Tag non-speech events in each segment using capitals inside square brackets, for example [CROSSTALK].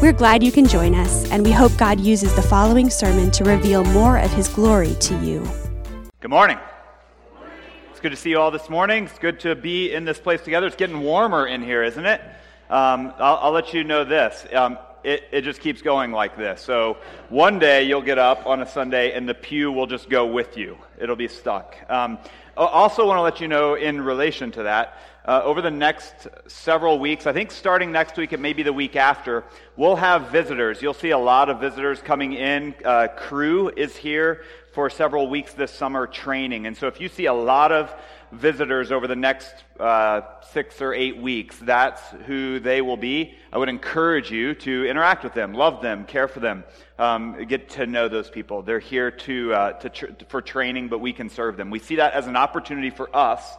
We're glad you can join us, and we hope God uses the following sermon to reveal more of His glory to you. Good morning. It's good to see you all this morning. It's good to be in this place together. It's getting warmer in here, isn't it? Um, I'll, I'll, let you know this. Um, it, it, just keeps going like this. So one day you'll get up on a Sunday and the pew will just go with you. It'll be stuck. Um, also, want to let you know in relation to that uh, over the next several weeks, I think starting next week, it may be the week after, we'll have visitors. You'll see a lot of visitors coming in. Uh, Cru is here for several weeks this summer training. And so if you see a lot of visitors over the next uh, six or eight weeks, that's who they will be. I would encourage you to interact with them, love them, care for them, um, get to know those people. They're here to, uh, to tr- for training, but we can serve them. We see that as an opportunity for us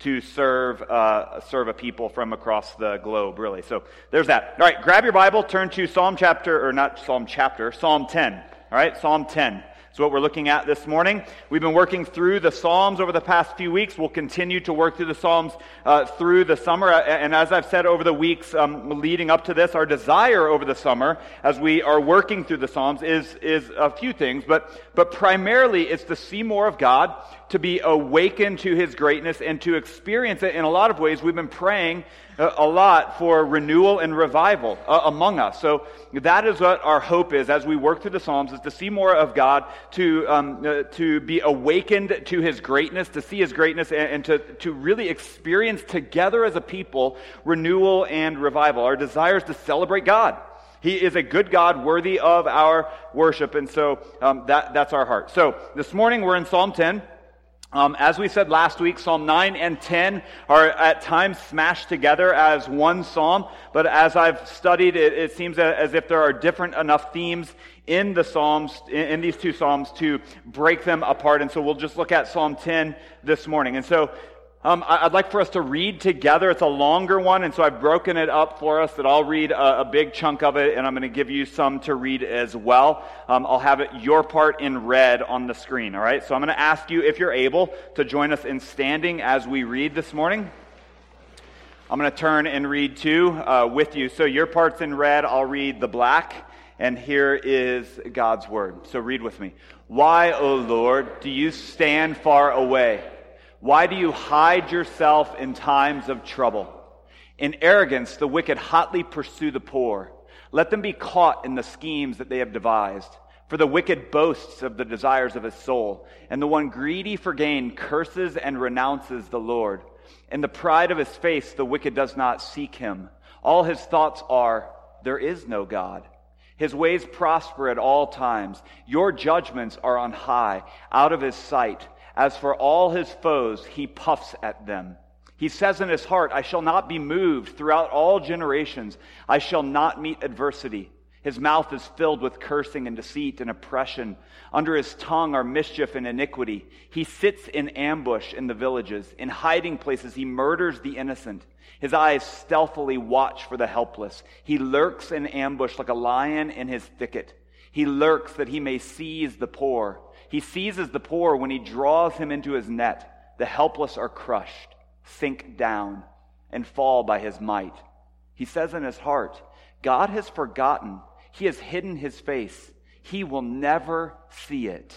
to serve, uh, serve a people from across the globe, really. So there's that. All right, grab your Bible, turn to Psalm chapter, or not Psalm chapter, Psalm 10. All right, Psalm 10. So what we're looking at this morning. We've been working through the Psalms over the past few weeks. We'll continue to work through the Psalms uh, through the summer. And as I've said over the weeks um, leading up to this, our desire over the summer, as we are working through the Psalms, is, is a few things. But, but primarily, it's to see more of God, to be awakened to His greatness, and to experience it in a lot of ways. We've been praying a lot for renewal and revival uh, among us. So that is what our hope is as we work through the Psalms, is to see more of God, to, um, uh, to be awakened to His greatness, to see His greatness, and, and to, to really experience together as a people renewal and revival. Our desire is to celebrate God. He is a good God worthy of our worship. And so um, that, that's our heart. So this morning we're in Psalm 10. Um, as we said last week, Psalm 9 and 10 are at times smashed together as one psalm, but as I've studied, it, it seems as if there are different enough themes in the Psalms, in, in these two Psalms, to break them apart. And so we'll just look at Psalm 10 this morning. And so um, I'd like for us to read together. It's a longer one, and so I've broken it up for us that I'll read a, a big chunk of it, and I'm going to give you some to read as well. Um, I'll have it your part in red on the screen, all right? So I'm going to ask you, if you're able, to join us in standing as we read this morning. I'm going to turn and read two uh, with you. So your part's in red, I'll read the black, and here is God's word. So read with me. Why, O Lord, do you stand far away? Why do you hide yourself in times of trouble? In arrogance, the wicked hotly pursue the poor. Let them be caught in the schemes that they have devised. For the wicked boasts of the desires of his soul, and the one greedy for gain curses and renounces the Lord. In the pride of his face, the wicked does not seek him. All his thoughts are, There is no God. His ways prosper at all times. Your judgments are on high, out of his sight. As for all his foes, he puffs at them. He says in his heart, I shall not be moved throughout all generations. I shall not meet adversity. His mouth is filled with cursing and deceit and oppression. Under his tongue are mischief and iniquity. He sits in ambush in the villages. In hiding places, he murders the innocent. His eyes stealthily watch for the helpless. He lurks in ambush like a lion in his thicket. He lurks that he may seize the poor. He seizes the poor when he draws him into his net. The helpless are crushed, sink down, and fall by his might. He says in his heart, God has forgotten. He has hidden his face. He will never see it.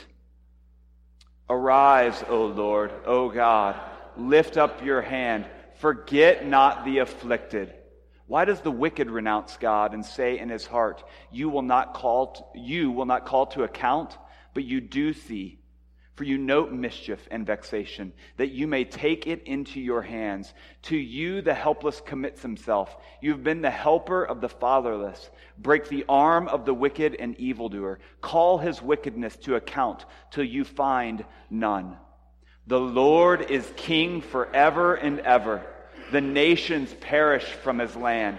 Arise, O Lord, O God. Lift up your hand. Forget not the afflicted. Why does the wicked renounce God and say in his heart, You will not call to, you will not call to account? But you do see. For you note mischief and vexation, that you may take it into your hands. To you the helpless commits himself. You've been the helper of the fatherless. Break the arm of the wicked and evildoer. Call his wickedness to account till you find none. The Lord is king forever and ever. The nations perish from his land.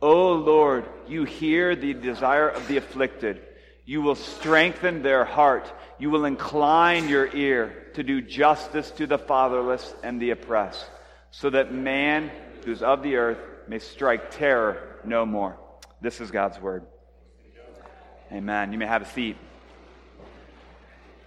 O Lord, you hear the desire of the afflicted You will strengthen their heart. You will incline your ear to do justice to the fatherless and the oppressed, so that man who's of the earth may strike terror no more. This is God's word. Amen. You may have a seat.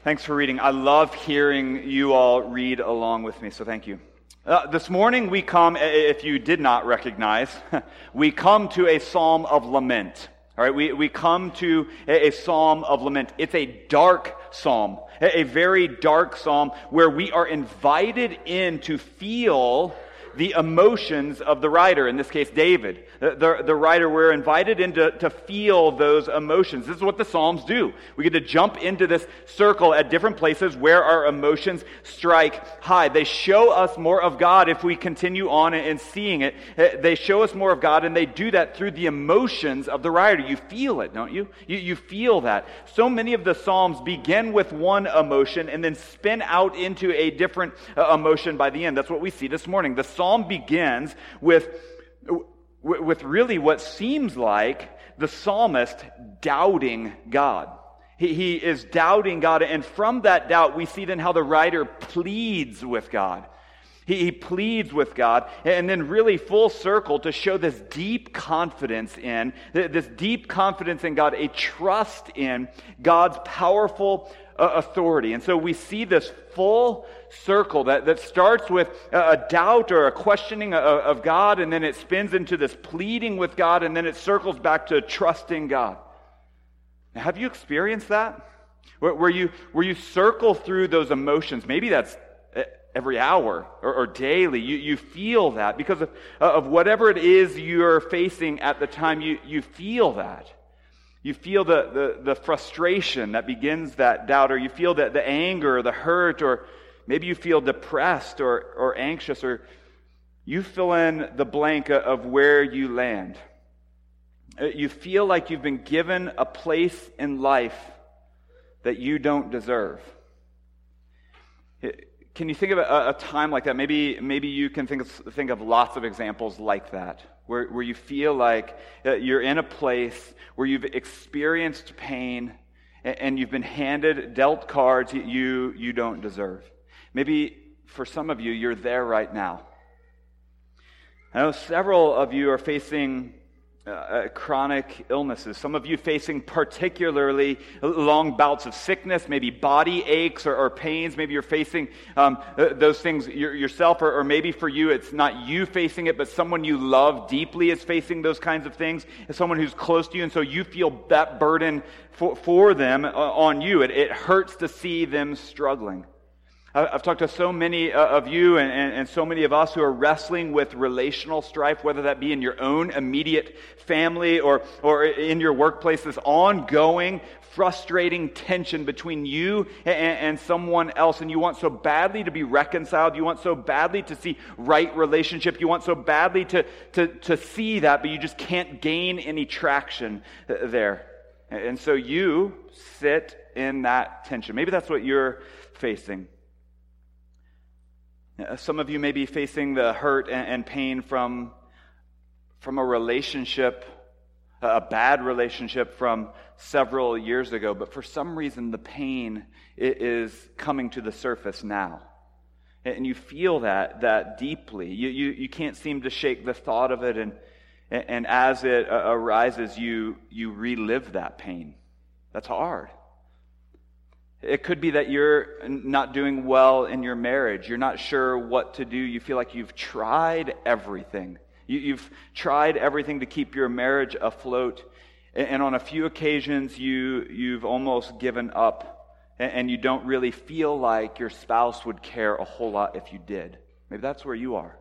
Thanks for reading. I love hearing you all read along with me, so thank you. Uh, this morning we come, if you did not recognize, [LAUGHS] we come to a psalm of lament. All right, we, we come to a, a psalm of lament. It's a dark psalm, a, a very dark psalm where we are invited in to feel the emotions of the writer, in this case, David. The, the, writer, we're invited into to feel those emotions. This is what the Psalms do. We get to jump into this circle at different places where our emotions strike high. They show us more of God if we continue on and seeing it. Eh, they show us more of God, and they do that through the emotions of the writer. You feel it, don't you? You, you feel that. So many of the Psalms begin with one emotion and then spin out into a different uh, emotion by the end. That's what we see this morning. The psalm begins with, with really what seems like the psalmist doubting God. He, he is doubting God, and from that doubt, we see then how the writer pleads with God. He, he, pleads with God, and then really full circle to show this deep confidence in, this deep confidence in God, a trust in God's powerful uh, authority. And so we see this full circle that, that starts with a, doubt or a questioning of, of God, and then it spins into this pleading with God, and then it circles back to trusting God. Now, have you experienced that? Where, where, you, where you circle through those emotions, maybe that's every hour or, or, daily. You, you feel that because of, of whatever it is you're facing at the time, you, you feel that. You feel the, the, the, frustration that begins that doubt, or you feel the, the anger the hurt, or maybe you feel depressed or, or anxious, or you fill in the blank of where you land. Uh, you feel like you've been given a place in life that you don't deserve. Can you think of a, a, time like that? Maybe, maybe you can think of, think of lots of examples like that, where, where you feel like uh, you're in a place where you've experienced pain and, and you've been handed, dealt cards you, you don't deserve. Maybe for some of you, you're there right now. I know several of you are facing uh, uh, chronic illnesses. Some of you facing particularly long bouts of sickness, maybe body aches or, or pains. Maybe you're facing um, uh, those things yourself, or, or, maybe for you it's not you facing it, but someone you love deeply is facing those kinds of things. It's someone who's close to you, and so you feel that burden for, for them uh, on you. It, it hurts to see them struggling. I've talked to so many uh, of you and, and, so many of us who are wrestling with relational strife, whether that be in your own immediate family or, or in your workplace, this ongoing, frustrating tension between you and, and someone else. And you want so badly to be reconciled. You want so badly to see right relationship. You want so badly to, to, to see that, but you just can't gain any traction uh, there. And so you sit in that tension. Maybe that's what you're facing. Uh, some of you may be facing the hurt and pain from, from a relationship, a bad relationship from several years ago, but for some reason the pain is coming to the surface now. And you feel that, that deeply. You, you, you can't seem to shake the thought of it, and, and as it uh, arises, you, you relive that pain. That's hard. It could be that you're not doing well in your marriage. You're not sure what to do. You feel like you've tried everything. You, have tried everything to keep your marriage afloat. And, on a few occasions, you, you've almost given up. And, you don't really feel like your spouse would care a whole lot if you did. Maybe that's where you are.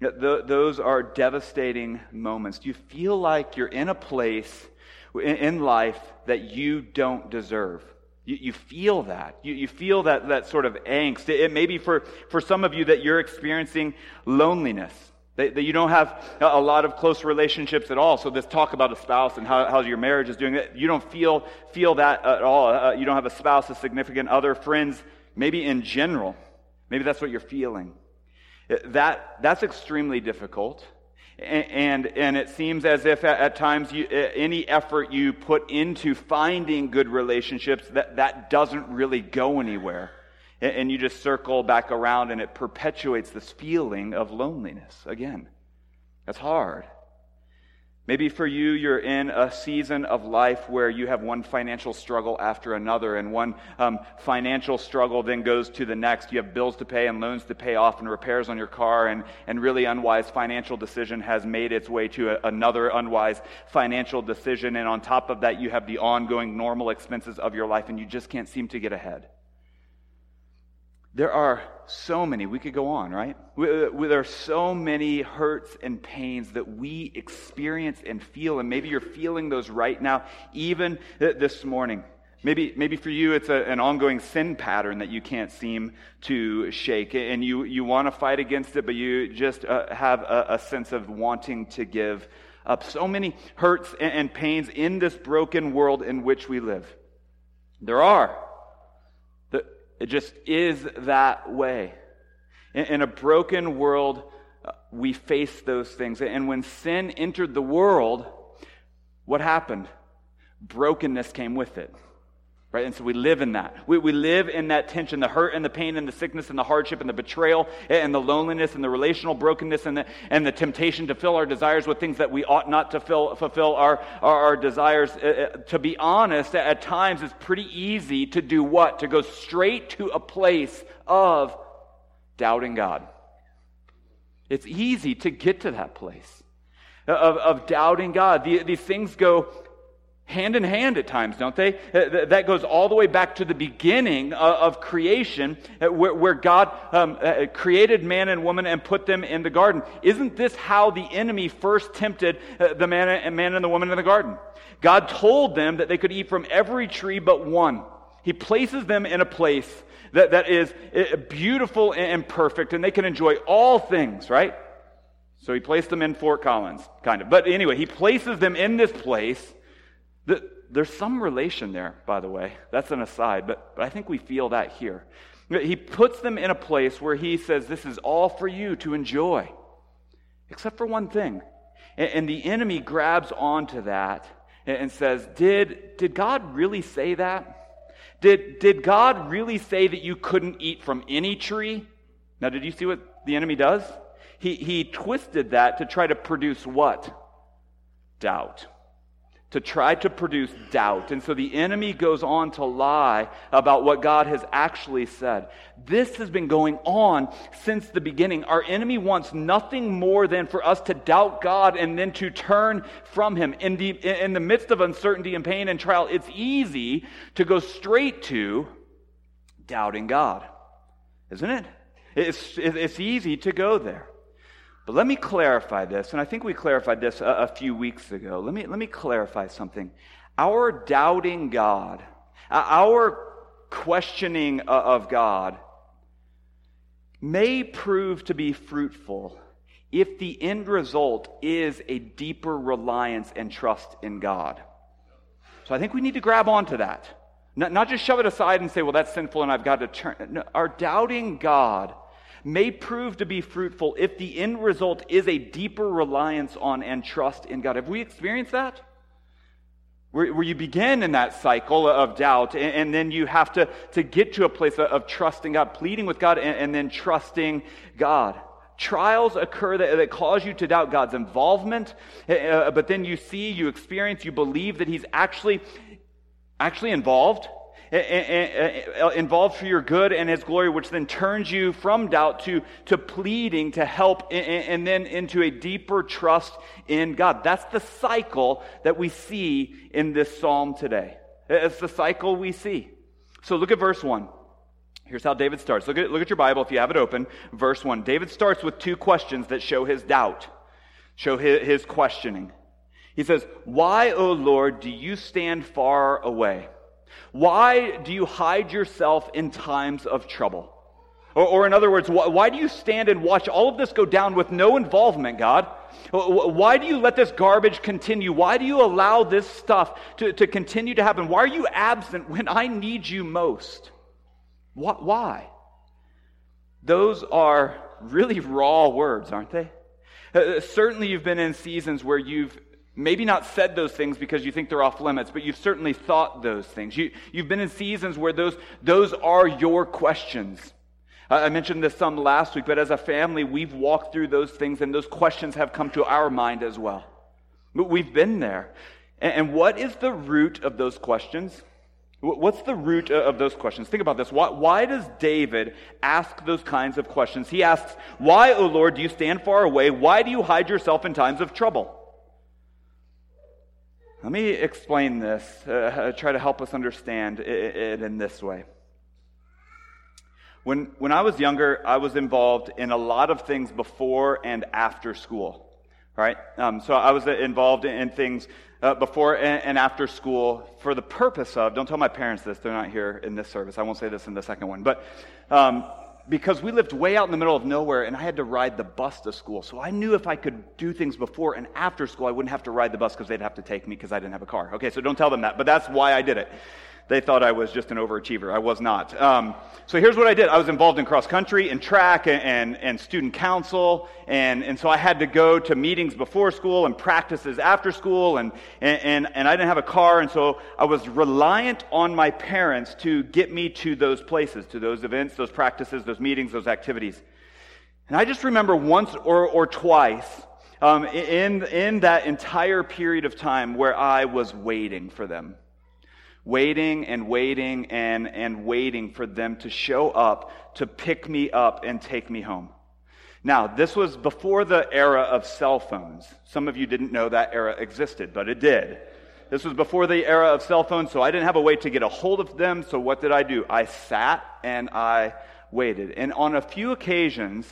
those are devastating moments. You feel like you're in a place in life that you don't deserve? You, you feel that. You, you feel that, that sort of angst. It, it may be for, for some of you that you're experiencing loneliness, that, that you don't have a lot of close relationships at all. So, this talk about a spouse and how, how your marriage is doing, you don't feel, feel that at all. Uh, you don't have a spouse, a significant other, friends, maybe in general. Maybe that's what you're feeling. That, that's extremely difficult. And, and it seems as if at, at times you, any effort you put into finding good relationships, that, that doesn't really go anywhere. And, and you just circle back around and it perpetuates this feeling of loneliness again. That's hard. Maybe for you, you're in a season of life where you have one financial struggle after another, and one um, financial struggle then goes to the next. You have bills to pay and loans to pay off and repairs on your car, and, and really unwise financial decision has made its way to a, another unwise financial decision. And on top of that, you have the ongoing normal expenses of your life, and you just can't seem to get ahead. There are so many, we could go on, right? There are so many hurts and pains that we experience and feel, and maybe you're feeling those right now, even this morning. Maybe, maybe for you, it's a, an ongoing sin pattern that you can't seem to shake, and you, you want to fight against it, but you just uh, have a, a, sense of wanting to give up. So many hurts and, and pains in this broken world in which we live. There are. It just is that way. In, in a broken world, uh, we face those things. And when sin entered the world, what happened? Brokenness came with it. Right? And so we live in that. We, we live in that tension, the hurt and the pain and the sickness and the hardship and the betrayal and the loneliness and the relational brokenness and the, and the temptation to fill our desires with things that we ought not to fill, fulfill our, our, our desires. Uh, uh, to be honest, at times it's pretty easy to do what? To go straight to a place of doubting God. It's easy to get to that place of, of doubting God. The, these things go hand in hand at times, don't they? Uh, that goes all the way back to the beginning of creation, uh, where God um, uh, created man and woman and put them in the garden. Isn't this how the enemy first tempted the man and, man and the woman in the garden? God told them that they could eat from every tree but one. He places them in a place that, that is beautiful and perfect, and they can enjoy all things, right? So he placed them in Fort Collins, kind of. But anyway, he places them in this place the, there's some relation there, by the way. That's an aside, but, but I think we feel that here. He puts them in a place where he says, This is all for you to enjoy, except for one thing. And, and the enemy grabs onto that and, and says, did, did God really say that? Did, did God really say that you couldn't eat from any tree? Now, did you see what the enemy does? He, he twisted that to try to produce what? Doubt to try to produce doubt. And so the enemy goes on to lie about what God has actually said. This has been going on since the beginning. Our enemy wants nothing more than for us to doubt God and then to turn from Him. In the, in the midst of uncertainty and pain and trial, it's easy to go straight to doubting God, isn't it? It's, it's easy to go there. But let me clarify this, and I think we clarified this a, a, few weeks ago. Let me, let me clarify something. Our doubting God, our questioning of God, may prove to be fruitful if the end result is a deeper reliance and trust in God. So I think we need to grab onto that. Not, not just shove it aside and say, well, that's sinful and I've got to turn. No, our doubting God may prove to be fruitful if the end result is a deeper reliance on and trust in God. Have we experienced that? Where, where you begin in that cycle of doubt, and, and, then you have to, to get to a place of, of trusting God, pleading with God, and, and then trusting God trials occur that, that, cause you to doubt God's involvement, uh, but then you see, you experience, you believe that He's actually, actually involved, involved for your good and his glory, which then turns you from doubt to, to pleading to help and then into a deeper trust in God. That's the cycle that we see in this psalm today. It's the cycle we see. So look at verse 1. Here's how David starts. Look at, look at your Bible if you have it open. Verse 1. David starts with two questions that show his doubt, show his, his questioning. He says, Why, O Lord, do you stand far away? Why do you hide yourself in times of trouble? Or, or, in other words, why, why do you stand and watch all of this go down with no involvement, God? Why do you let this garbage continue? Why do you allow this stuff to, to continue to happen? Why are you absent when I need you most? Why? Those are really raw words, aren't they? Uh, certainly, you've been in seasons where you've maybe not said those things because you think they're off limits, but you've certainly thought those things. You, you've been in seasons where those, those are your questions. I mentioned this some last week, but as a family, we've walked through those things, and those questions have come to our mind as well. But we've been there. And what is the root of those questions? What's the root of those questions? Think about this. Why, why, does David ask those kinds of questions? He asks, Why, O Lord, do you stand far away? Why do you hide yourself in times of trouble? Let me explain this, uh, [LAUGHS] try to help us understand it in this way. When, when I was younger, I was involved in a lot of things before and after school. Right? Um, so I was involved in things uh, before and, and, after school for the purpose of, don't tell my parents this, they're not here in this service. I won't say this in the second one. But um, because we lived way out in the middle of nowhere and I had to ride the bus to school. So I knew if I could do things before and after school, I wouldn't have to ride the bus because they'd have to take me because I didn't have a car. Okay, so don't tell them that. But that's why I did it they thought I was just an overachiever. I was not. Um, so here's what I did I was involved in cross country and track and, and, and, student council. And, and so I had to go to meetings before school and practices after school. And, and, and I didn't have a car. And so I was reliant on my parents to get me to those places, to those events, those practices, those meetings, those activities. And I just remember once or, or twice um, in, in that entire period of time where I was waiting for them waiting and waiting and, and waiting for them to show up to pick me up and take me home. Now, this was before the era of cell phones. Some of you didn't know that era existed, but it did. This was before the era of cell phones, so I didn't have a way to get a hold of them. So what did I do? I sat and I waited. And on a few occasions,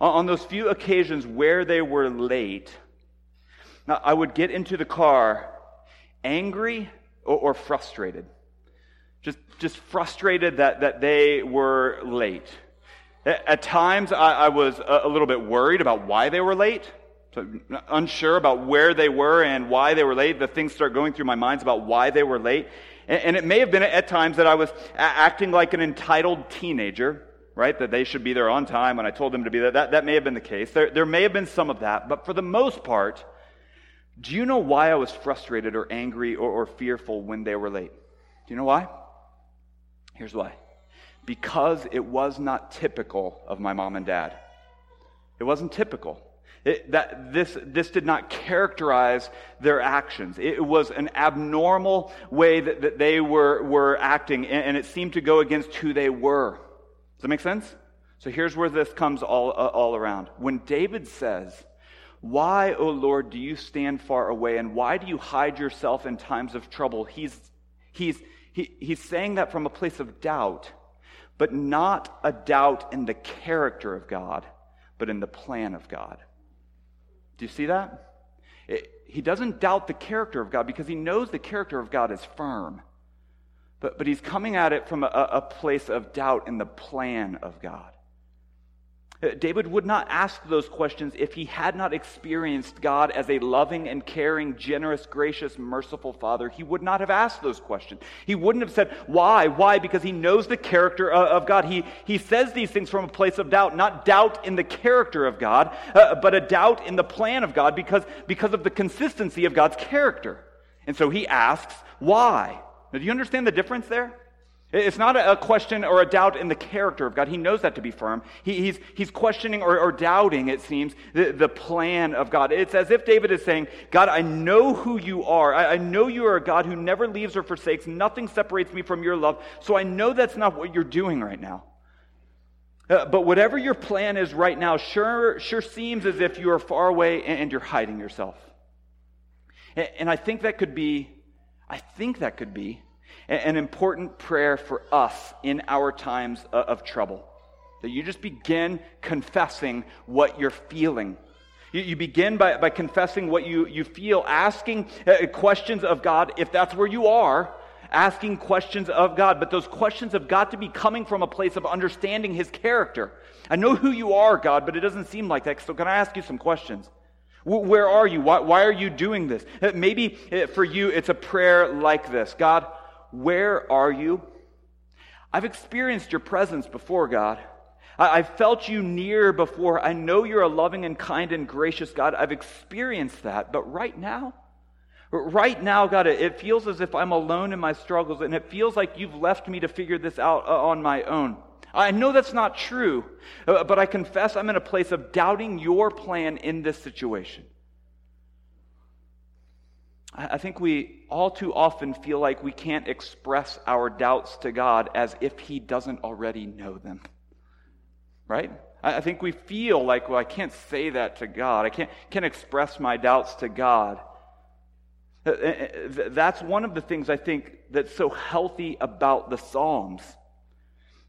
on those few occasions where they were late, now I would get into the car angry or, or frustrated. Just, just frustrated that, that they were late. At times, I, I was a, a, little bit worried about why they were late. So unsure about where they were and why they were late. The things start going through my minds about why they were late. And, and it may have been at times that I was a- acting like an entitled teenager, right? That they should be there on time when I told them to be there. That, that may have been the case. There, there may have been some of that. But for the most part, do you know why I was frustrated or angry or, or fearful when they were late? Do you know why? Here's why because it was not typical of my mom and dad. It wasn't typical. It, that this, this did not characterize their actions. It was an abnormal way that, that they were, were acting, and, and, it seemed to go against who they were. Does that make sense? So here's where this comes all, uh, all around. When David says, why, O Lord, do you stand far away? And why do you hide yourself in times of trouble? He's, he's, he, he's saying that from a place of doubt, but not a doubt in the character of God, but in the plan of God. Do you see that? It, he doesn't doubt the character of God because he knows the character of God is firm. But, but he's coming at it from a, a place of doubt in the plan of God. Uh, David would not ask those questions if he had not experienced God as a loving and caring, generous, gracious, merciful Father. He would not have asked those questions. He wouldn't have said, Why? Why? Because he knows the character of God. He, he says these things from a place of doubt, not doubt in the character of God, uh, but a doubt in the plan of God because, because of the consistency of God's character. And so he asks, Why? Now, do you understand the difference there? It's not a question or a doubt in the character of God. He knows that to be firm. He, he's, he's questioning or, or doubting, it seems, the, the, plan of God. It's as if David is saying, God, I know who you are. I, I know you are a God who never leaves or forsakes. Nothing separates me from your love. So I know that's not what you're doing right now. Uh, but whatever your plan is right now sure, sure seems as if you are far away and, and you're hiding yourself. And, and I think that could be, I think that could be an important prayer for us in our times of trouble. That you just begin confessing what you're feeling. You, begin by, by confessing what you, you feel, asking uh, questions of God, if that's where you are, asking questions of God. But those questions have got to be coming from a place of understanding His character. I know who you are, God, but it doesn't seem like that. So, can I ask you some questions? Where are you? Why, why are you doing this? Uh, maybe uh, for you, it's a prayer like this God, where are you? I've experienced your presence before, God. I, have felt you near before. I know you're a loving and kind and gracious God. I've experienced that. But right now, right now, God, it feels as if I'm alone in my struggles, and it feels like you've left me to figure this out uh, on my own. I know that's not true, uh, but I confess I'm in a place of doubting your plan in this situation. I think we all too often feel like we can't express our doubts to God as if He doesn't already know them. Right? I think we feel like, well, I can't say that to God. I can't, can't express my doubts to God. Uh, uh, that's one of the things I think that's so healthy about the Psalms.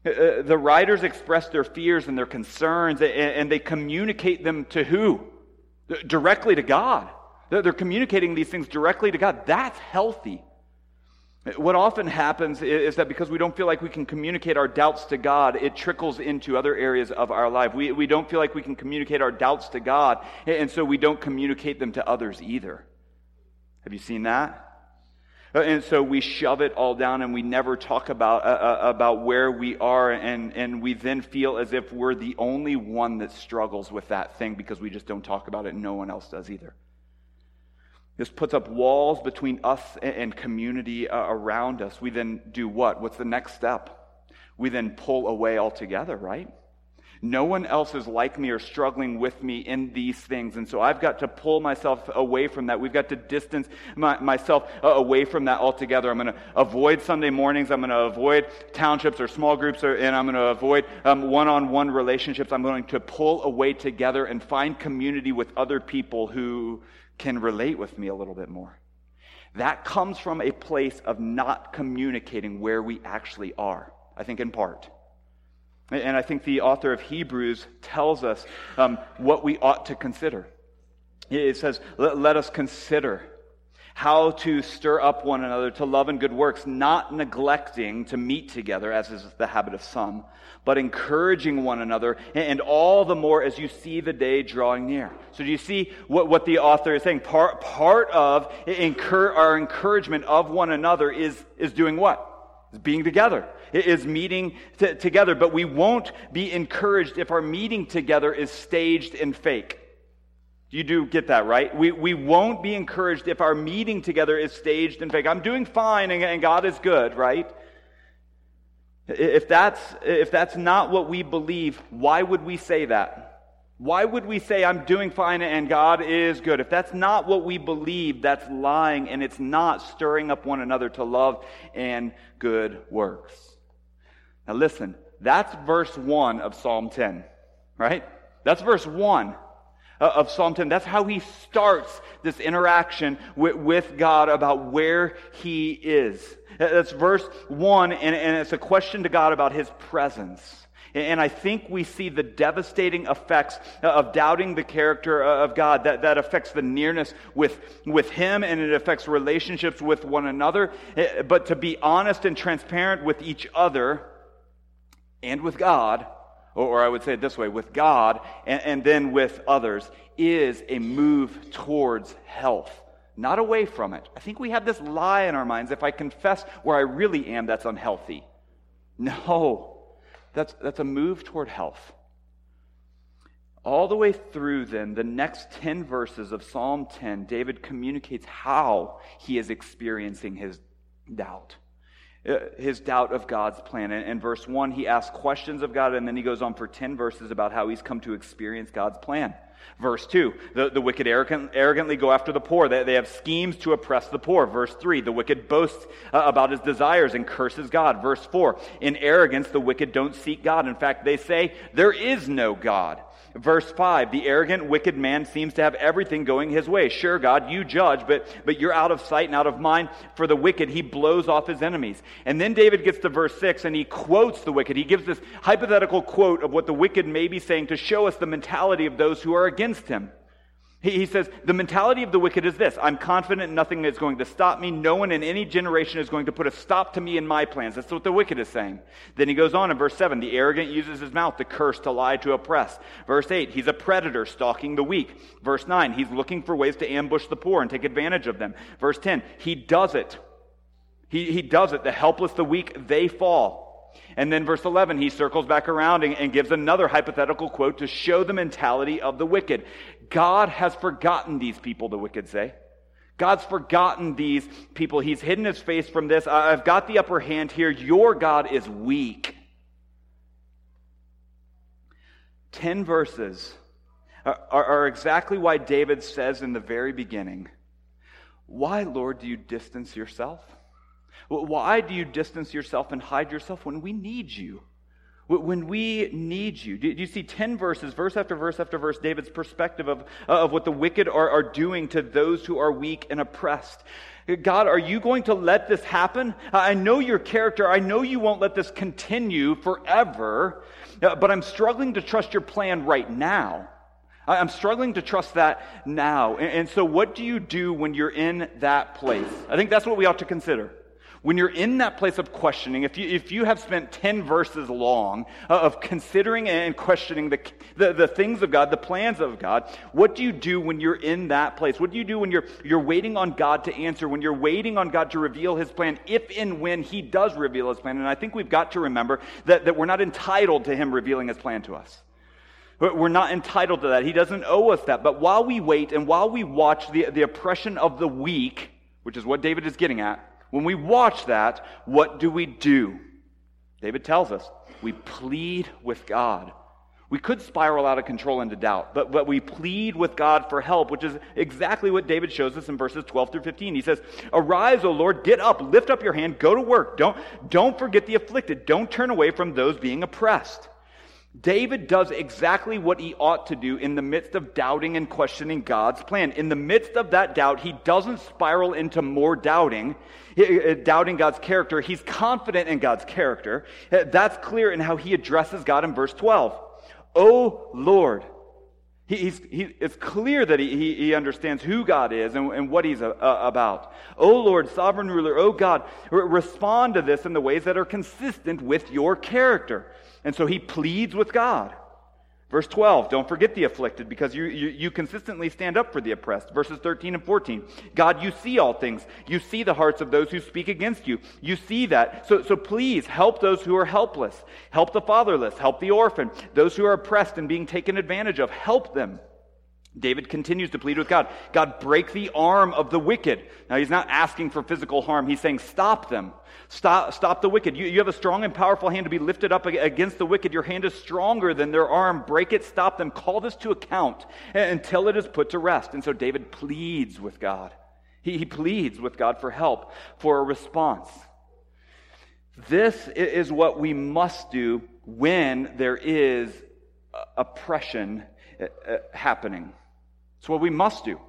Uh, the writers express their fears and their concerns, and they communicate them to who? Directly to God. They're communicating these things directly to God. That's healthy. What often happens is that because we don't feel like we can communicate our doubts to God, it trickles into other areas of our life. We, we don't feel like we can communicate our doubts to God, and so we don't communicate them to others either. Have you seen that? Uh, and so we shove it all down and we never talk about, uh, uh, about where we are, and, and we then feel as if we're the only one that struggles with that thing because we just don't talk about it and no one else does either. This puts up walls between us and community uh, around us. We then do what? What's the next step? We then pull away altogether, right? No one else is like me or struggling with me in these things. And so I've got to pull myself away from that. We've got to distance my, myself uh, away from that altogether. I'm going to avoid Sunday mornings. I'm going to avoid townships or small groups, or, and I'm going to avoid one on one relationships. I'm going to pull away together and find community with other people who can relate with me a little bit more. That comes from a place of not communicating where we actually are, I think, in part. And I think the author of Hebrews tells us um, what we ought to consider. It says, let, let us consider how to stir up one another to love and good works, not neglecting to meet together, as is the habit of some, but encouraging one another, and all the more as you see the day drawing near. So, do you see what, what the author is saying? Part, part of incur, our encouragement of one another is, is doing what? Is being together. It is meeting t- together. But we won't be encouraged if our meeting together is staged and fake. You do get that, right? We, we won't be encouraged if our meeting together is staged and fake. I'm doing fine and, and God is good, right? If that's, if that's not what we believe, why would we say that? Why would we say, I'm doing fine and God is good? If that's not what we believe, that's lying and it's not stirring up one another to love and good works. Now listen, that's verse 1 of Psalm 10, right? That's verse 1 Uh, of Psalm 10. That's how he starts this interaction with, with God about where he is. Uh, that's verse 1, and, and it's a question to God about his presence. And I think we see the devastating effects uh, of doubting the character of God. That, that affects the nearness with, with Him and it affects relationships with one another. But to be honest and transparent with each other and with God, or I would say it this way, with God and, and then with others, is a move towards health not away from it. I think we have this lie in our minds if I confess where I really am, that's unhealthy. No, that's, that's a move toward health. All the way through, then, the next 10 verses of Psalm 10, David communicates how he is experiencing his doubt. Uh, his doubt of God's plan. And in verse 1, he asks questions of God, and then he goes on for 10 verses about how he's come to experience God's plan. Verse 2, the, the wicked arrogant, arrogantly go after the poor. They, they have schemes to oppress the poor. Verse 3, the wicked boasts uh, about his desires and curses God. Verse 4, in arrogance, the wicked don't seek God. In fact, they say, there is no God. Verse 5, the arrogant, wicked man seems to have everything going his way. Sure, God, you judge, but, but you're out of sight and out of mind. For the wicked, he blows off his enemies. And then David gets to verse 6 and he quotes the wicked. He gives this hypothetical quote of what the wicked may be saying to show us the mentality of those who are against him. He, he says, The mentality of the wicked is this I'm confident nothing is going to stop me. No one in any generation is going to put a stop to me and my plans. That's what the wicked is saying. Then he goes on in verse 7 The arrogant uses his mouth to curse, to lie, to oppress. Verse 8 He's a predator stalking the weak. Verse 9 He's looking for ways to ambush the poor and take advantage of them. Verse 10 He does it. He, he does it. The helpless, the weak, they fall. And then verse 11, he circles back around and, and, gives another hypothetical quote to show the mentality of the wicked. God has forgotten these people, the wicked say. God's forgotten these people. He's hidden his face from this. I've got the upper hand here. Your God is weak. Ten verses are, are exactly why David says in the very beginning, Why, Lord, do you distance yourself? Why do you distance yourself and hide yourself when we need you? When we need you. Do you see 10 verses, verse after verse after verse, David's perspective of, of what the wicked are, are doing to those who are weak and oppressed? God, are you going to let this happen? I know your character. I know you won't let this continue forever, uh, but I'm struggling to trust your plan right now. I'm struggling to trust that now. And so, what do you do when you're in that place? I think that's what we ought to consider. When you're in that place of questioning, if you, if you have spent 10 verses long uh, of considering and questioning the, the, the, things of God, the plans of God, what do you do when you're in that place? What do you do when you're, you're waiting on God to answer, when you're waiting on God to reveal his plan, if and when he does reveal his plan? And I think we've got to remember that, that we're not entitled to him revealing his plan to us. We're not entitled to that. He doesn't owe us that. But while we wait and while we watch the, the oppression of the weak, which is what David is getting at, when we watch that, what do we do? David tells us we plead with God. We could spiral out of control into doubt, but, but we plead with God for help, which is exactly what David shows us in verses 12 through 15. He says, Arise, O Lord, get up, lift up your hand, go to work. Don't, don't forget the afflicted. Don't turn away from those being oppressed. David does exactly what he ought to do in the midst of doubting and questioning God's plan. In the midst of that doubt, he doesn't spiral into more doubting, uh, doubting God's character. He's confident in God's character. Uh, that's clear in how he addresses God in verse 12. Oh Lord. He, it's clear that he, he, understands who God is and, and what he's a, a, about. O Lord, sovereign ruler, O God, respond to this in the ways that are consistent with your character. And so he pleads with God. Verse 12, don't forget the afflicted because you, you, you, consistently stand up for the oppressed. Verses 13 and 14, God, you see all things. You see the hearts of those who speak against you. You see that. So, so please help those who are helpless. Help the fatherless. Help the orphan. Those who are oppressed and being taken advantage of. Help them. David continues to plead with God God, break the arm of the wicked. Now, he's not asking for physical harm. He's saying, stop them. Stop, stop the wicked. You, you have a strong and powerful hand to be lifted up against the wicked. Your hand is stronger than their arm. Break it, stop them. Call this to account until it is put to rest. And so David pleads with God. He, he pleads with God for help, for a response. This is what we must do when there is oppression uh, uh, happening. It's what we must do.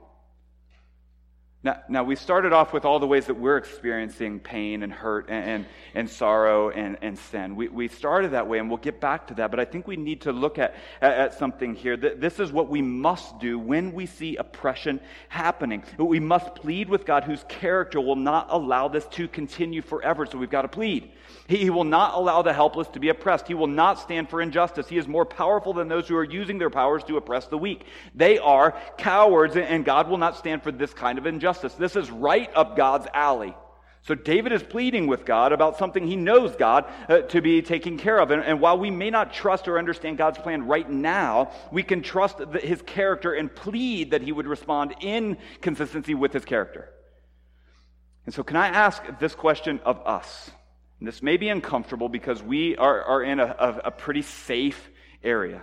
Now, now, we started off with all the ways that we're experiencing pain and hurt and, and, and sorrow and, and sin. We, we started that way, and we'll get back to that, but I think we need to look at, at, at something here. This is what we must do when we see oppression happening. We must plead with God, whose character will not allow this to continue forever, so we've got to plead. He, he will not allow the helpless to be oppressed. He will not stand for injustice. He is more powerful than those who are using their powers to oppress the weak. They are cowards, and God will not stand for this kind of injustice. This is right up God's alley. So David is pleading with God about something he knows God uh, to be taking care of. And, and, while we may not trust or understand God's plan right now, we can trust the, his character and plead that he would respond in consistency with his character. And so, can I ask this question of us? And this may be uncomfortable because we are, are in a, a, a pretty safe area.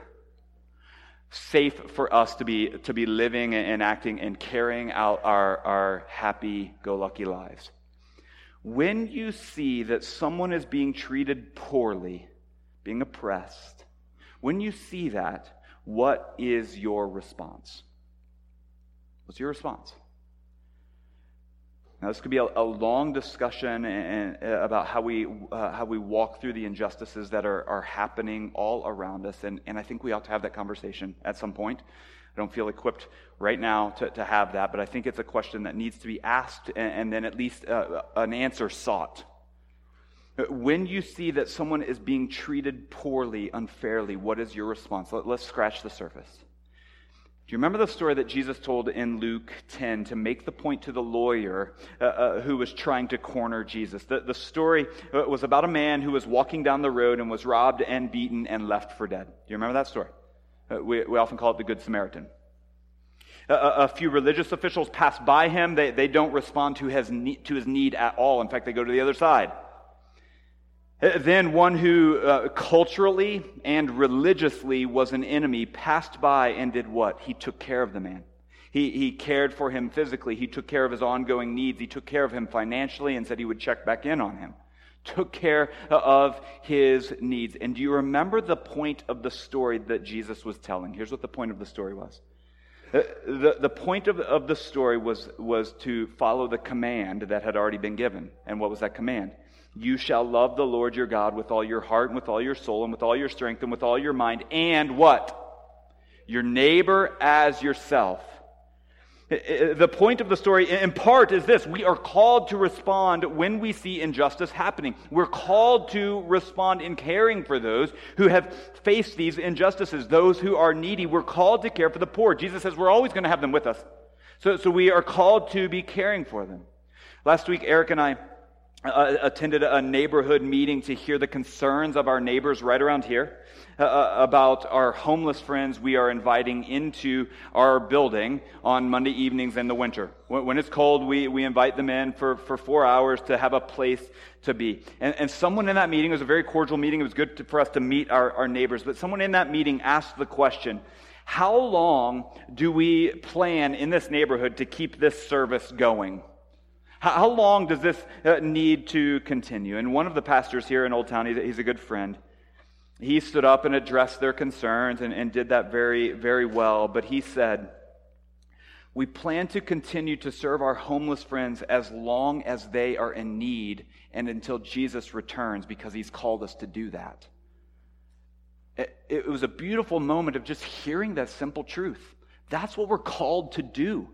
Safe for us to be, to be living and acting and carrying out our, our happy go lucky lives. When you see that someone is being treated poorly, being oppressed, when you see that, what is your response? What's your response? Now, this could be a, a long discussion and, and, about how we, uh, how we walk through the injustices that are, are happening all around us, and, and I think we ought to have that conversation at some point. I don't feel equipped right now to, to have that, but I think it's a question that needs to be asked and, and then at least uh, an answer sought. When you see that someone is being treated poorly, unfairly, what is your response? Let, let's scratch the surface. Do you remember the story that Jesus told in Luke 10 to make the point to the lawyer uh, uh, who was trying to corner Jesus? The, the story uh, was about a man who was walking down the road and was robbed and beaten and left for dead. Do you remember that story? Uh, we, we often call it the Good Samaritan. A, a, few religious officials pass by him. They, they don't respond to his, need, to his need at all. In fact, they go to the other side. Uh, then one who uh, culturally and religiously was an enemy passed by and did what? He took care of the man. He, he cared for him physically. He took care of his ongoing needs. He took care of him financially and said he would check back in on him. Took care of his needs. And do you remember the point of the story that Jesus was telling? Here's what the point of the story was. Uh, the, the point of, of the story was, was to follow the command that had already been given. And what was that command? You shall love the Lord your God with all your heart and with all your soul and with all your strength and with all your mind. And what? Your neighbor as yourself. The point of the story, in part, is this we are called to respond when we see injustice happening. We're called to respond in caring for those who have faced these injustices, those who are needy. We're called to care for the poor. Jesus says we're always going to have them with us. So, so we are called to be caring for them. Last week, Eric and I uh, attended a neighborhood meeting to hear the concerns of our neighbors right around here uh, uh, about our homeless friends we are inviting into our building on Monday evenings in the winter. When, when it's cold, we, we invite them in for, for four hours to have a place to be. And, and someone in that meeting, it was a very cordial meeting, it was good to, for us to meet our, our neighbors, but someone in that meeting asked the question, how long do we plan in this neighborhood to keep this service going? How, long does this uh, need to continue? And one of the pastors here in Old Town, he's a good friend. He stood up and addressed their concerns and, and did that very, very well. But he said, We plan to continue to serve our homeless friends as long as they are in need and until Jesus returns because he's called us to do that. It, it was a beautiful moment of just hearing that simple truth. That's what we're called to do.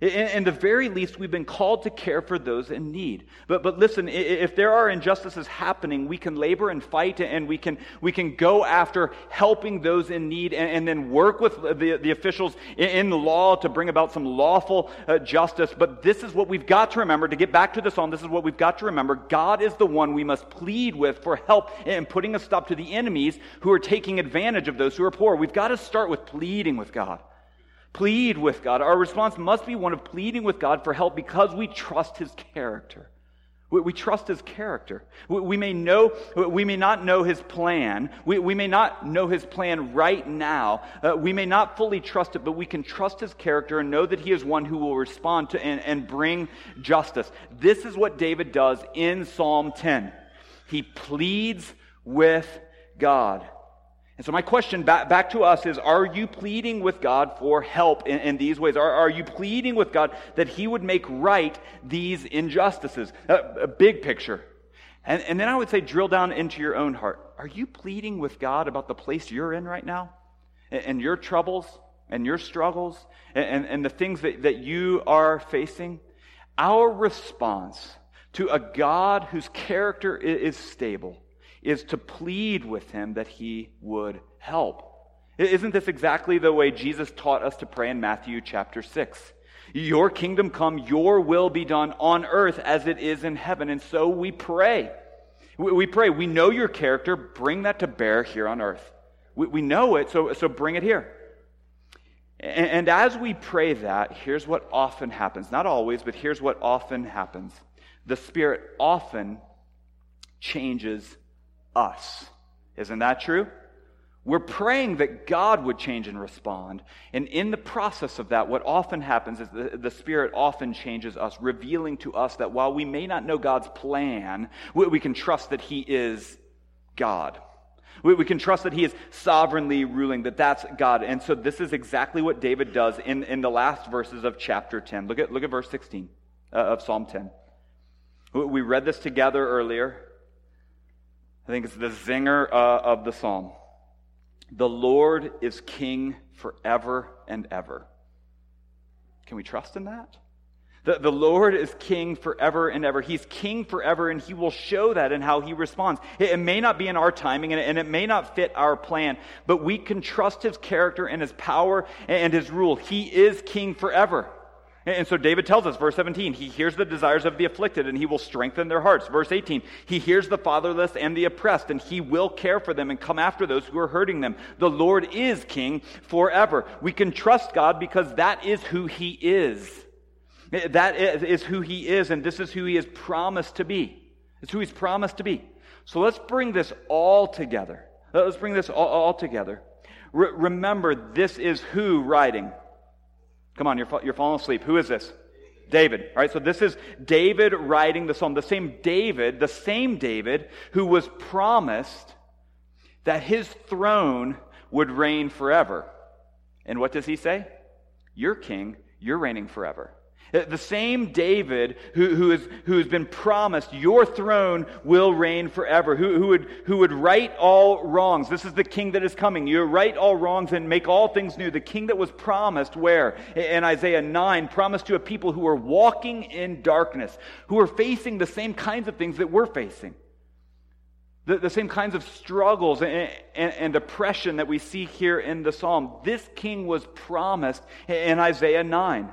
In, the very least, we've been called to care for those in need. But, but listen, if there are injustices happening, we can labor and fight and we can, we can go after helping those in need and, and then work with the, the officials in, in, the law to bring about some lawful uh, justice. But this is what we've got to remember. To get back to the psalm, this is what we've got to remember. God is the one we must plead with for help in putting a stop to the enemies who are taking advantage of those who are poor. We've got to start with pleading with God plead with God. Our response must be one of pleading with God for help because we trust his character. We, trust his character. We, we, may know, we may not know his plan. We, we may not know his plan right now. Uh, we may not fully trust it, but we can trust his character and know that he is one who will respond to and, and bring justice. This is what David does in Psalm 10. He pleads with God. And so, my question back, back to us is Are you pleading with God for help in, in these ways? Are, are you pleading with God that He would make right these injustices? a big picture. And, and then I would say, drill down into your own heart. Are you pleading with God about the place you're in right now? And, and your troubles and your struggles and, and, and the things that, that you are facing? Our response to a God whose character is stable is to plead with him that he would help. Isn't this exactly the way Jesus taught us to pray in Matthew chapter 6? Your kingdom come, your will be done on earth as it is in heaven. And so we pray. We pray. We know your character. Bring that to bear here on earth. We know it, so, so bring it here. And as we pray that, here's what often happens. Not always, but here's what often happens. The Spirit often changes us. Isn't that true? We're praying that God would change and respond. And in the process of that, what often happens is the, the Spirit often changes us, revealing to us that while we may not know God's plan, we, we can trust that He is God. We, we, can trust that He is sovereignly ruling, that that's God. And so this is exactly what David does in, in the last verses of chapter 10. Look at, look at verse 16 uh, of Psalm 10. We read this together earlier. I think it's the zinger uh, of the psalm. The Lord is king forever and ever. Can we trust in that? The, the Lord is king forever and ever. He's king forever, and he will show that in how he responds. It, it may not be in our timing, and it, and it, may not fit our plan, but we can trust his character and his power and his rule. He is king forever. And so David tells us, verse 17, he hears the desires of the afflicted and he will strengthen their hearts. Verse 18, he hears the fatherless and the oppressed and he will care for them and come after those who are hurting them. The Lord is king forever. We can trust God because that is who he is. That is who he is, and this is who he has promised to be. It's who he's promised to be. So let's bring this all together. Let's bring this all, all together. Re- remember, this is who writing. Come on, you're, you're falling asleep. Who is this? David, right? So this is David writing the psalm. The same David, the same David who was promised that his throne would reign forever. And what does he say? You're king, you're reigning forever. Uh, the same David who, who, is, who has been promised, your throne will reign forever, who, who, would, who would right all wrongs. This is the king that is coming. You right all wrongs and make all things new. The king that was promised, where? In Isaiah 9, promised to a people who are walking in darkness, who are facing the same kinds of things that we're facing. The, the same kinds of struggles and, and, and oppression that we see here in the psalm. This king was promised in Isaiah 9.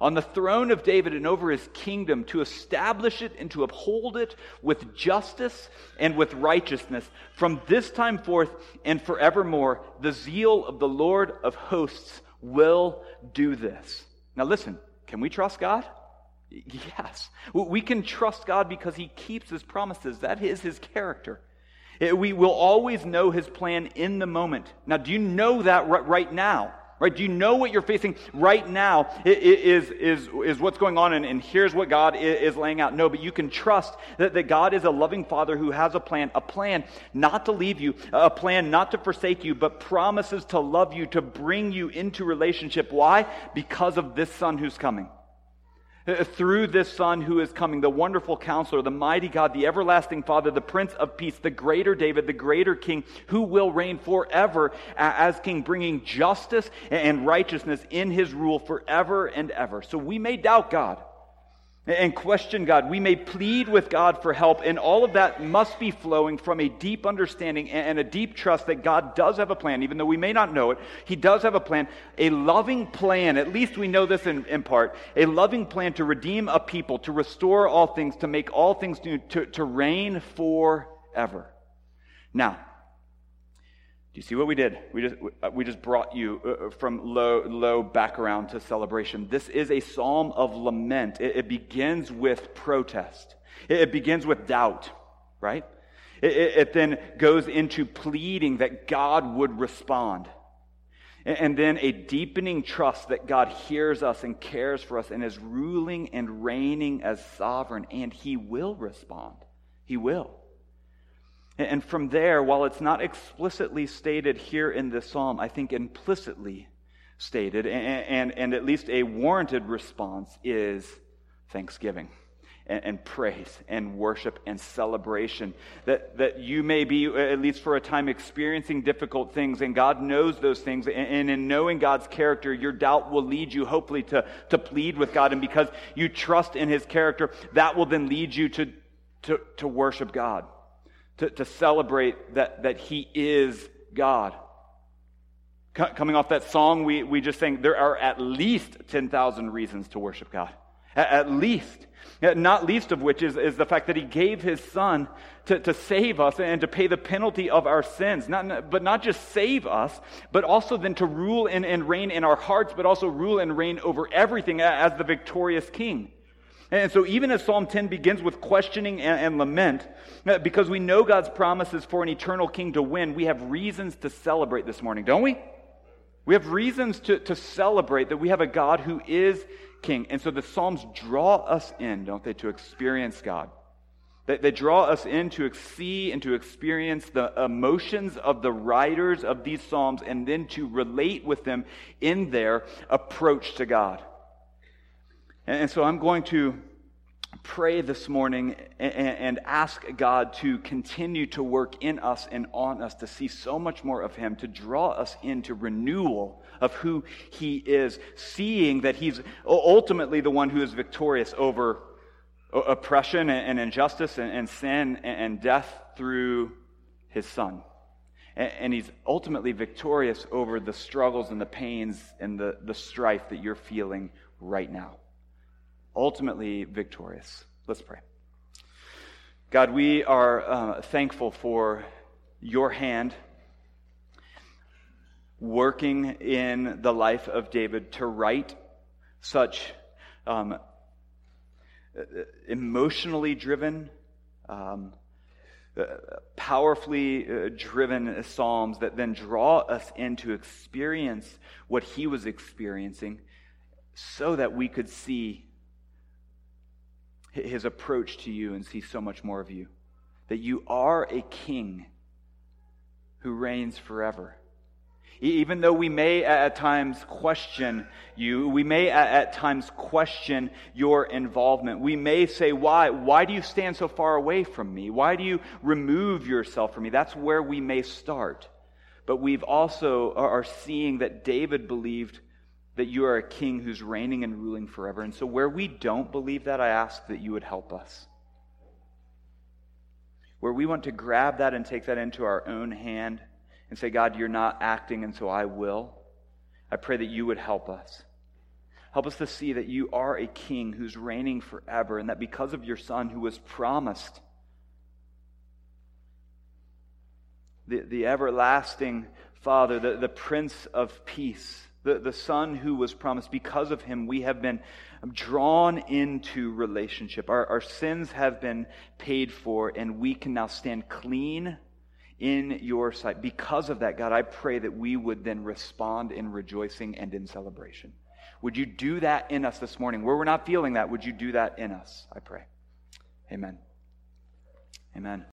on the throne of David and over his kingdom to establish it and to uphold it with justice and with righteousness from this time forth and forevermore. The zeal of the Lord of hosts will do this. Now, listen, can we trust God? Yes. We can trust God because he keeps his promises. That is his character. Eh, we will always know his plan in the moment. Now, do you know that right now? Right? Do you know what you're facing right now is, is, is what's going on and, and here's what God is, laying out? No, but you can trust that, that God is a loving Father who has a plan, a plan not to leave you, a plan not to forsake you, but promises to love you, to bring you into relationship. Why? Because of this Son who's coming. Through this Son who is coming, the wonderful counselor, the mighty God, the everlasting Father, the Prince of Peace, the greater David, the greater King, who will reign forever as King, bringing justice and righteousness in his rule forever and ever. So we may doubt God and question God. We may plead with God for help, and all of that must be flowing from a deep understanding and a deep trust that God does have a plan, even though we may not know it. He does have a plan, a loving plan, at least we know this in, in part, a loving plan to redeem a people, to restore all things, to make all things new, to, to reign forever. Now, you see what we did? We just, uh, we just brought you uh, uh, from low, low background to celebration. This is a psalm of lament. It, it begins with protest, it, it, begins with doubt, right? It, it, then goes into pleading that God would respond. And, and then a deepening trust that God hears us and cares for us and is ruling and reigning as sovereign, and He will respond. He will. And from there, while it's not explicitly stated here in this psalm, I think implicitly stated, and, and, and at least a warranted response, is thanksgiving. And, and, praise and worship and celebration. That, that you may be, at least for a time, experiencing difficult things, and God knows those things. And, and, in knowing God's character, your doubt will lead you, hopefully, to, to plead with God. And because you trust in His character, that will then lead you to, to, to worship God to, to celebrate that, that He is God. C- coming off that song, we, we just sang, there are at least 10,000 reasons to worship God. At, at least. Not least of which is, is the fact that He gave His Son to, to save us and to pay the penalty of our sins. Not, but not just save us, but also then to rule and, and reign in our hearts, but also rule and reign over everything as the victorious King. And so, even as Psalm 10 begins with questioning and, and, lament, uh, because we know God's promises for an eternal king to win, we have reasons to celebrate this morning, don't we? We have reasons to, to celebrate that we have a God who is king. And so, the Psalms draw us in, don't they, to experience God, They, they draw us in to see and to experience the emotions of the writers of these Psalms and then to relate with them in their approach to God. And, and so I'm going to pray this morning and, and ask God to continue to work in us and on us to see so much more of Him, to draw us into renewal of who He is, seeing that He's ultimately the one who is victorious over oppression and injustice and sin and death through his son. And he's ultimately victorious over the struggles and the pains and the, the strife that you're feeling right now. Ultimately victorious. Let's pray. God, we are uh, thankful for your hand working in the life of David to write such um, emotionally driven, um, powerfully uh, driven psalms that then draw us into experience what he was experiencing so that we could see his approach to you and see so much more of you. That you are a king who reigns forever. Even though we may at times question you, we may at times question your involvement. We may say, why? Why do you stand so far away from me? Why do you remove yourself from me? That's where we may start. But we've also are seeing that David believed that you are a king who's reigning and ruling forever. And so where we don't believe that, I ask that you would help us. Where we want to grab that and take that into our own hand and say, God, you're not acting, and so I will. I pray that you would help us. Help us to see that you are a king who's reigning forever, and that because of your son who was promised, the, the everlasting Father, the, the Prince of Peace, the, the Son who was promised, because of him, we have been drawn into relationship. Our, our sins have been paid for, and we can now stand clean in your sight. Because of that, God, I pray that we would then respond in rejoicing and in celebration. Would you do that in us this morning? Where we're not feeling that, would you do that in us? I pray. Amen. Amen.